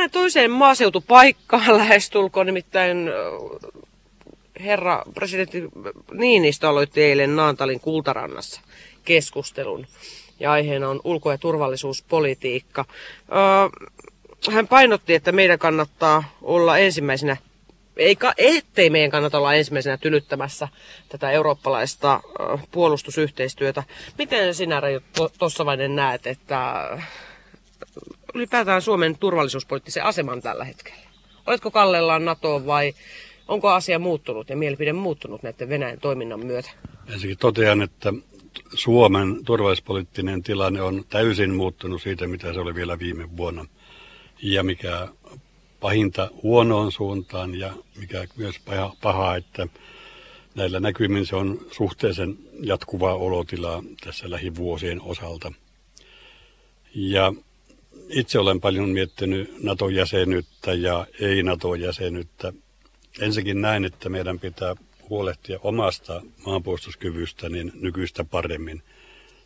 Mennään toiseen maaseutupaikkaan lähestulkoon, nimittäin herra presidentti Niinistö aloitti eilen Naantalin Kultarannassa keskustelun ja aiheena on ulko- ja turvallisuuspolitiikka. Hän painotti, että meidän kannattaa olla ensimmäisenä, eikä ettei meidän kannata olla ensimmäisenä tylyttämässä tätä eurooppalaista puolustusyhteistyötä. Miten sinä, Reijo Tossavainen, näet, että ylipäätään Suomen turvallisuuspoliittisen aseman tällä hetkellä? Oletko kallellaan NATOon vai onko asia muuttunut ja mielipide muuttunut näiden Venäjän toiminnan myötä? Ensinnäkin totean, että Suomen turvallisuuspoliittinen tilanne on täysin muuttunut siitä, mitä se oli vielä viime vuonna. Ja mikä pahinta huonoon suuntaan ja mikä myös paha, paha että näillä näkymin se on suhteellisen jatkuvaa olotilaa tässä lähivuosien osalta. Ja itse olen paljon miettinyt NATO-jäsenyyttä ja ei-NATO-jäsenyyttä. Ensinnäkin näin, että meidän pitää huolehtia omasta maanpuolustuskyvystä niin nykyistä paremmin.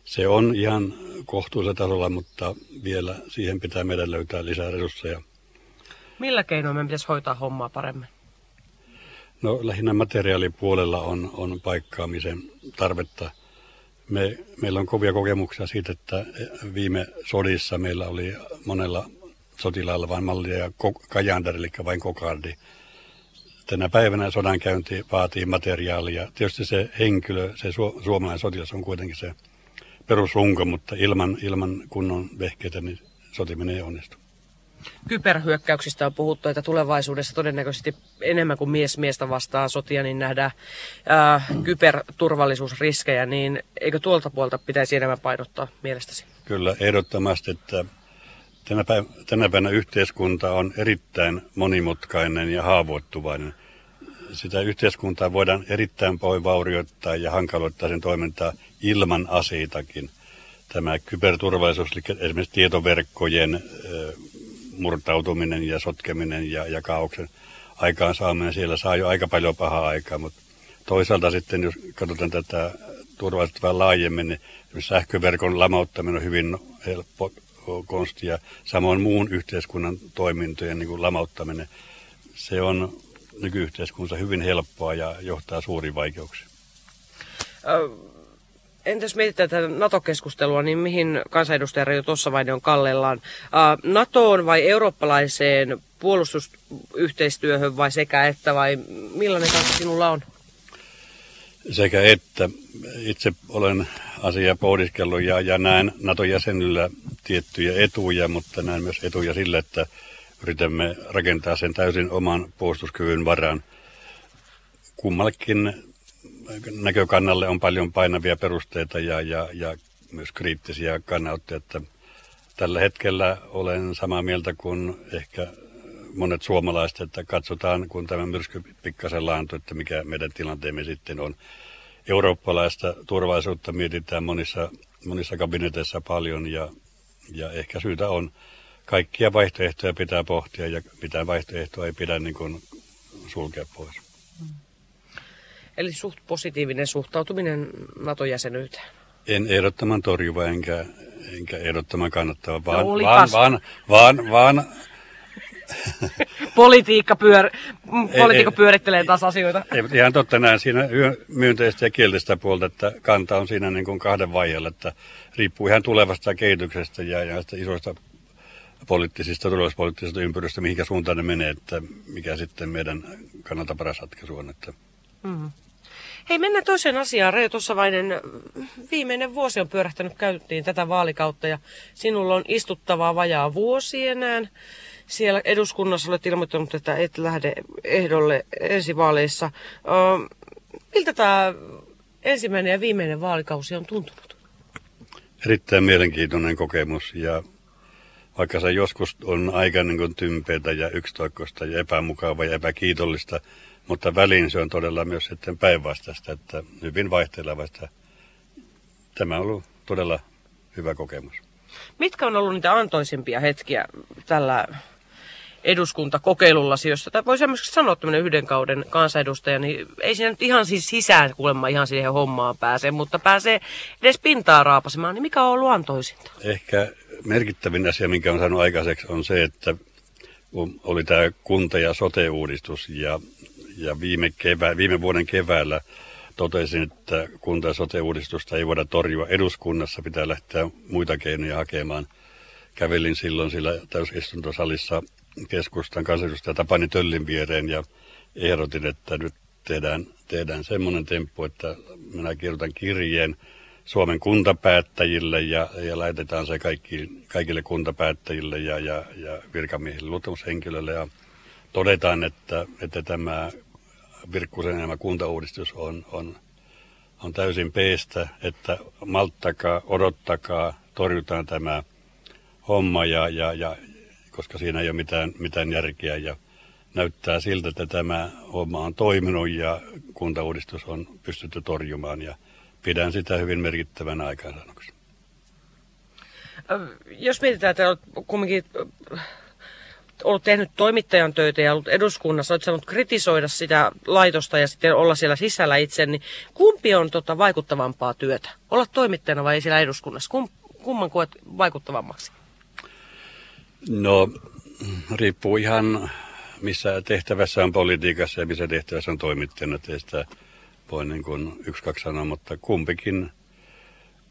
Se on ihan kohtuullisella tasolla, mutta vielä siihen pitää meidän löytää lisää resursseja. Millä keinoin meidän pitäisi hoitaa hommaa paremmin? No lähinnä materiaalipuolella on, on paikkaamisen tarvetta. Me, meillä on kovia kokemuksia siitä, että viime sodissa meillä oli monella sotilaalla vain mallia ja kajander, eli vain kokardi tänä päivänä sodankäynti vaatii materiaalia. Tietysti se henkilö, se su- suomalainen sotilas on kuitenkin se perusrunko, mutta ilman, ilman kunnon vehkeitä niin sotiminen ei onnistu. Kyberhyökkäyksistä on puhuttu, että tulevaisuudessa todennäköisesti enemmän kuin mies miestä vastaa sotia, niin nähdään ää, kyberturvallisuusriskejä, niin eikö tuolta puolta pitäisi enemmän painottaa mielestäsi? Kyllä, ehdottomasti, että Tänä päivänä, tänä päivänä yhteiskunta on erittäin monimutkainen ja haavoittuvainen. Sitä yhteiskuntaa voidaan erittäin paljon vaurioittaa ja hankaloittaa sen toimintaa ilman aseitakin. Tämä kyberturvallisuus, eli esimerkiksi tietoverkkojen murtautuminen ja sotkeminen ja, ja kaauksen aikaansaaminen, siellä saa jo aika paljon pahaa aikaa, mutta toisaalta sitten, jos katsotaan tätä turvallisuutta vähän laajemmin, niin sähköverkon lamauttaminen on hyvin helppo, konsti ja samoin muun yhteiskunnan toimintojen niin kuin lamauttaminen, se on nykyyhteiskunnassa hyvin helppoa ja johtaa suuriin vaikeuksiin. Entäs mietitään tätä NATO-keskustelua, niin mihin kansanedustaja Reijo vain on kallellaan? NATOon vai eurooppalaiseen puolustusyhteistyöhön vai sekä että vai millainen kanssa sinulla on? Sekä että. Itse olen asiaa pohdiskellut ja, ja näen NATO-jäsenillä tiettyjä etuja, mutta näen myös etuja sillä, että yritämme rakentaa sen täysin oman puolustuskyvyn varaan. Kummallekin näkökannalle on paljon painavia perusteita ja, ja, ja myös kriittisiä kannanottoja. Että tällä hetkellä olen samaa mieltä kuin ehkä monet suomalaiset, että katsotaan, kun tämä myrsky pikkasen laantui, että mikä meidän tilanteemme sitten on. Eurooppalaista turvallisuutta mietitään monissa, monissa kabineteissa paljon ja ja ehkä syytä on, kaikkia vaihtoehtoja pitää pohtia ja mitään vaihtoehtoa ei pidä niin kuin sulkea pois. Eli suht positiivinen suhtautuminen NATO-jäsenyyteen. En ehdottoman torjuva enkä, enkä ehdottoman kannattava, no vaan, no, vaan, vaan, vaan, vaan Politiikka, pyör, politiikka ei, pyörittelee taas asioita. Ei, ihan totta näin siinä myönteistä ja kielteistä puolta, että kanta on siinä niin kuin kahden vaiheella, että riippuu ihan tulevasta kehityksestä ja, ja isoista poliittisista, turvallisuuspoliittisista ympyröistä, mihinkä suuntaan ne menee, että mikä sitten meidän kannalta paras ratkaisu on. Että. Mm-hmm. Hei, mennään toiseen asiaan. Reijo Tossavainen, viimeinen vuosi on pyörähtänyt käyttiin tätä vaalikautta ja sinulla on istuttavaa vajaa vuosi enää. Siellä eduskunnassa olet ilmoittanut, että et lähde ehdolle ensi vaaleissa. miltä tämä ensimmäinen ja viimeinen vaalikausi on tuntunut? Erittäin mielenkiintoinen kokemus ja vaikka se joskus on aika niin kuin tympeitä ja yksitoikkoista ja epämukavaa ja epäkiitollista, mutta väliin se on todella myös sitten päinvastaista, että hyvin vaihtelevasta. Tämä on ollut todella hyvä kokemus. Mitkä on ollut niitä antoisimpia hetkiä tällä eduskuntakokeilullasi, jos tätä voi semmoisesti sanoa tämmöinen yhden kauden kansanedustaja, niin ei siinä nyt ihan siis sisään kuulemma ihan siihen hommaan pääse, mutta pääsee edes pintaa raapasemaan, niin mikä on ollut antoisinta? Ehkä merkittävin asia, minkä on saanut aikaiseksi, on se, että oli tämä kunta- ja sote-uudistus ja, ja viime, kevää, viime vuoden keväällä totesin, että kunta- ja sote-uudistusta ei voida torjua eduskunnassa, pitää lähteä muita keinoja hakemaan. Kävelin silloin sillä täysistuntosalissa keskustan kansanedustaja Tapani Töllin viereen ja ehdotin, että nyt tehdään, tehdään semmoinen temppu, että minä kirjoitan kirjeen Suomen kuntapäättäjille ja, ja laitetaan se kaikki, kaikille kuntapäättäjille ja, ja, ja virkamiehille, luottamushenkilöille ja todetaan, että, että tämä Virkkusen nämä kuntauudistus on, on, on täysin peestä, että malttakaa, odottakaa, torjutaan tämä homma, ja, ja, ja, koska siinä ei ole mitään, mitään järkeä. Ja näyttää siltä, että tämä homma on toiminut ja kuntauudistus on pystytty torjumaan ja pidän sitä hyvin merkittävänä aikaansaannoksi. Jos mietitään, että olet kumminkin ollut tehnyt toimittajan töitä ja ollut eduskunnassa, olet saanut kritisoida sitä laitosta ja sitten olla siellä sisällä itse, niin kumpi on tota vaikuttavampaa työtä? Olla toimittajana vai siellä eduskunnassa? Kum, kumman koet vaikuttavammaksi? No, riippuu ihan missä tehtävässä on politiikassa ja missä tehtävässä on toimittajana. Teistä voi niin kuin yksi, kaksi sanoa, mutta kumpikin,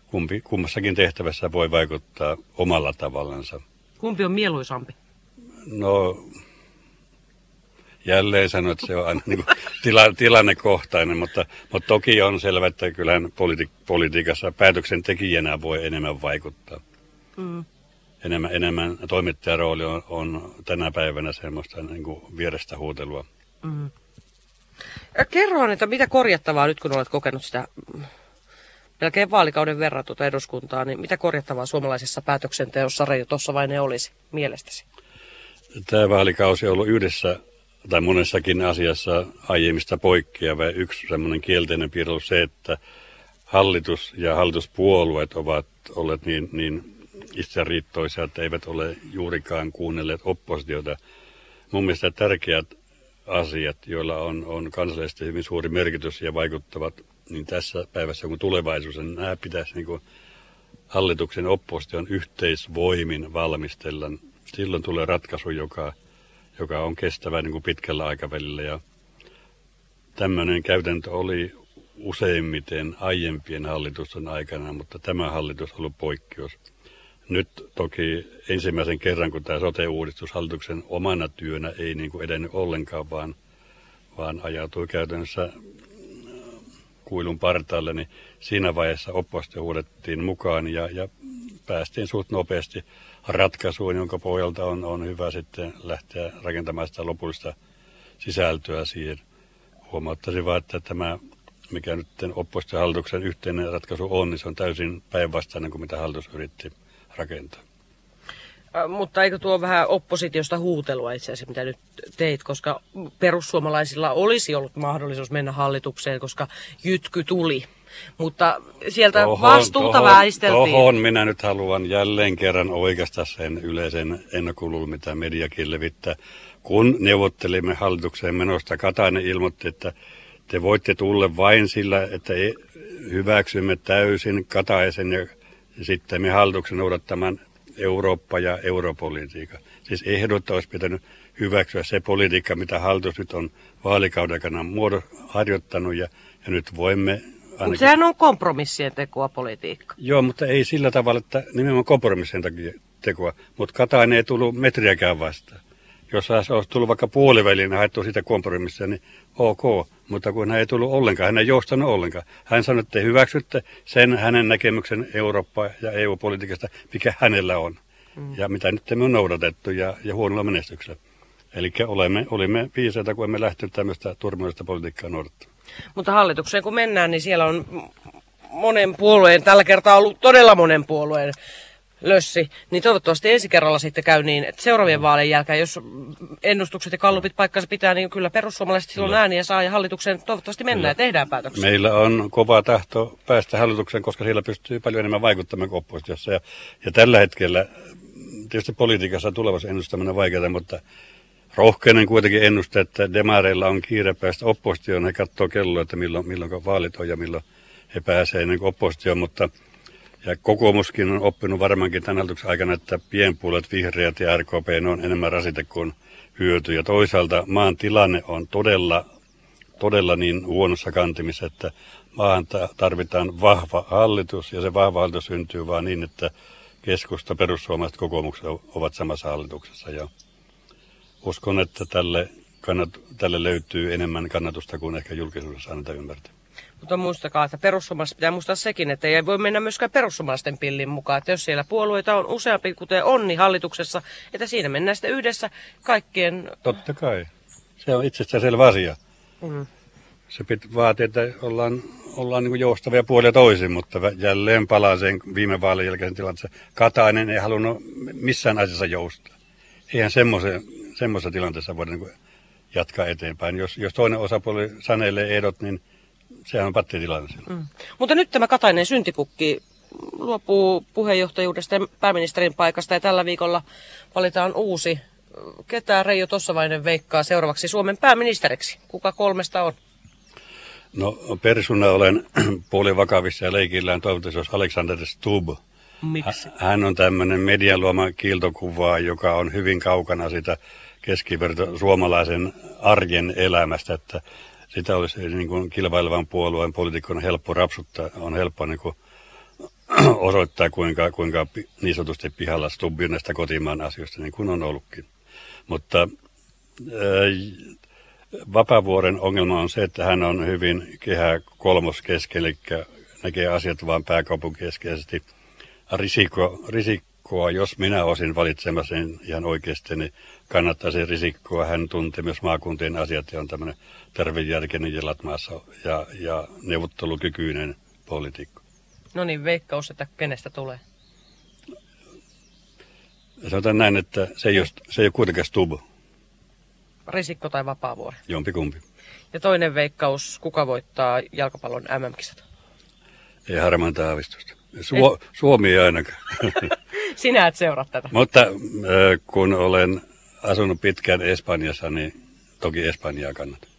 kumpi, kummassakin tehtävässä voi vaikuttaa omalla tavallansa. Kumpi on mieluisampi? No, jälleen sanon, että se on aina niin kuin tila, tilannekohtainen, mutta, mutta toki on selvä, että kyllähän politi- politiikassa päätöksentekijänä voi enemmän vaikuttaa. Mm enemmän, enemmän toimittajan rooli on, on tänä päivänä semmoista niin kuin vierestä huutelua. Mm. Kerro, että mitä korjattavaa nyt, kun olet kokenut sitä melkein vaalikauden verran tuota eduskuntaa, niin mitä korjattavaa suomalaisessa päätöksenteossa Reijo tuossa vain ne olisi mielestäsi? Tämä vaalikausi on ollut yhdessä tai monessakin asiassa aiemmista poikkeava. Yksi semmoinen kielteinen piirre on se, että hallitus ja hallituspuolueet ovat olleet niin, niin itseriittoisia, että eivät ole juurikaan kuunnelleet oppositiota. Mun mielestä tärkeät asiat, joilla on, on kansallisesti hyvin suuri merkitys ja vaikuttavat niin tässä päivässä kuin tulevaisuudessa, niin nämä pitäisi niin kuin hallituksen opposition yhteisvoimin valmistella. Silloin tulee ratkaisu, joka, joka on kestävä niin kuin pitkällä aikavälillä. Ja tämmöinen käytäntö oli useimmiten aiempien hallitusten aikana, mutta tämä hallitus on ollut poikkeus. Nyt toki ensimmäisen kerran, kun tämä sote-uudistus hallituksen omana työnä ei niin kuin edennyt ollenkaan, vaan, vaan ajautui käytännössä äh, kuilun partaalle, niin siinä vaiheessa oppositio huudettiin mukaan ja, ja päästiin suht nopeasti ratkaisuun, jonka pohjalta on, on hyvä sitten lähteä rakentamaan sitä lopullista sisältöä siihen. Huomauttaisin vaan, että tämä, mikä nyt oppositiohallituksen yhteinen ratkaisu on, niin se on täysin päinvastainen kuin mitä hallitus yritti rakentaa. Mutta eikö tuo vähän oppositiosta huutelua itse asiassa, mitä nyt teit, koska perussuomalaisilla olisi ollut mahdollisuus mennä hallitukseen, koska jytky tuli. Mutta sieltä tohon, vastuuta tohon, väisteltiin. Tohon minä nyt haluan jälleen kerran oikeastaan sen yleisen ennakuluun, mitä mediakin levittää. Kun neuvottelimme hallitukseen menosta, Katainen ilmoitti, että te voitte tulla vain sillä, että e- hyväksymme täysin Kataisen ja sitten me hallituksen noudattamaan Eurooppa- ja europolitiikka. Siis ehdot olisi pitänyt hyväksyä se politiikka, mitä hallitus nyt on vaalikauden aikana harjoittanut ja, ja nyt voimme... Ainakin... Mutta sehän on kompromissien tekoa politiikka. Joo, mutta ei sillä tavalla, että nimenomaan kompromissien tekoa, mutta Katainen ei tullut metriäkään vastaan. Jos olisi tullut vaikka puoliväliin ja haettu sitä kompromissia, niin ok, mutta kun hän ei tullut ollenkaan, hän ei joustanut ollenkaan. Hän sanoi, että te hyväksytte sen hänen näkemyksen Eurooppa- ja EU-politiikasta, mikä hänellä on. Mm. Ja mitä nyt me on noudatettu ja, ja huonolla menestyksellä. Eli olemme, olimme viisaita, kun emme lähtenyt tämmöistä turmallista politiikkaa noudattamaan. Mutta hallitukseen kun mennään, niin siellä on monen puolueen, tällä kertaa ollut todella monen puolueen lössi, niin toivottavasti ensi kerralla sitten käy niin, että seuraavien vaalien jälkeen, jos ennustukset ja kallupit paikkansa pitää, niin kyllä perussuomalaiset silloin kyllä. ääniä saa ja hallitukseen toivottavasti mennään kyllä. ja tehdään päätöksiä. Meillä on kova tahto päästä hallitukseen, koska siellä pystyy paljon enemmän vaikuttamaan kuin oppositiossa. Ja, ja tällä hetkellä, tietysti politiikassa tulevassa ennustaminen on vaikeaa, mutta rohkeinen kuitenkin ennustaa, että demareilla on kiire päästä oppositioon. He katsoo kelloa, että milloin, milloin vaalit on ja milloin he pääsevät niin oppositioon, mutta Ja kokoomuskin on oppinut varmaankin tämän hallituksen aikana, että pienpuolet, vihreät ja RKP on enemmän rasite kuin hyöty. Ja toisaalta maan tilanne on todella, todella niin huonossa kantimissa, että maahan tarvitaan vahva hallitus ja se vahva hallitus syntyy vain niin, että keskusta, perussuomalaiset, kokoomukset ovat samassa hallituksessa. Ja uskon, että tälle, kannat, tälle löytyy enemmän kannatusta kuin ehkä julkisuudessa annetaan ymmärtää. Mutta muistakaa, että perussuomalaiset pitää muistaa sekin, että ei voi mennä myöskään perussuomalaisten pillin mukaan. Että jos siellä puolueita on useampi, kuten Onni hallituksessa, että siinä mennään sitten yhdessä kaikkien... Totta kai. Se on itsestään selvä asia. Mm. Se pitää vaatia, että ollaan, ollaan niin joustavia puolia toisin, mutta jälleen palaa sen viime vaalien jälkeisen tilanteeseen. Katainen ei halunnut missään asiassa joustaa. Eihän semmoisessa tilanteessa voida niin jatkaa eteenpäin. Jos, jos toinen osapuoli sanelee ehdot, niin sehän on pattitilanne silloin. Mm. Mutta nyt tämä Katainen syntipukki luopuu puheenjohtajuudesta ja pääministerin paikasta ja tällä viikolla valitaan uusi. Ketä Reijo Tossavainen veikkaa seuraavaksi Suomen pääministeriksi? Kuka kolmesta on? No persuna olen puolivakavissa ja leikillään toivottavasti olisi Alexander Stubb. Miksi? Hän on tämmöinen median luoma kiiltokuva, joka on hyvin kaukana sitä keskiverto suomalaisen arjen elämästä, että sitä olisi niin kuin kilpailevan puolueen poliitikon helppo rapsuttaa, on helppo niin kuin osoittaa, kuinka, kuinka niin sanotusti pihalla Stubbi näistä kotimaan asioista, niin kuin on ollutkin. Mutta ää, Vapavuoren ongelma on se, että hän on hyvin kehä kolmos kesken, eli näkee asiat vain pääkaupunkikeskeisesti. Risikko, risikkoa, jos minä olisin valitsemassa sen ihan oikeasti, niin kannattaisi risikkoa. Hän tuntee myös maakuntien asiat ja on tämmöinen tervejärkinen jelatmaassa ja, ja neuvottelukykyinen poliitikko. No niin, veikkaus, että kenestä tulee? Sanotaan näin, että se ei ole, se ei ole kuitenkaan Stubu. Risikko tai Vapaavuori? Jompikumpi. Ja toinen veikkaus, kuka voittaa jalkapallon MM-kisat? Ei harmainta aavistusta. Su- Suomi ei ainakaan. Sinä et seuraa tätä. Mutta äh, kun olen asunut pitkään Espanjassa, niin toki Espanjaa kannatan.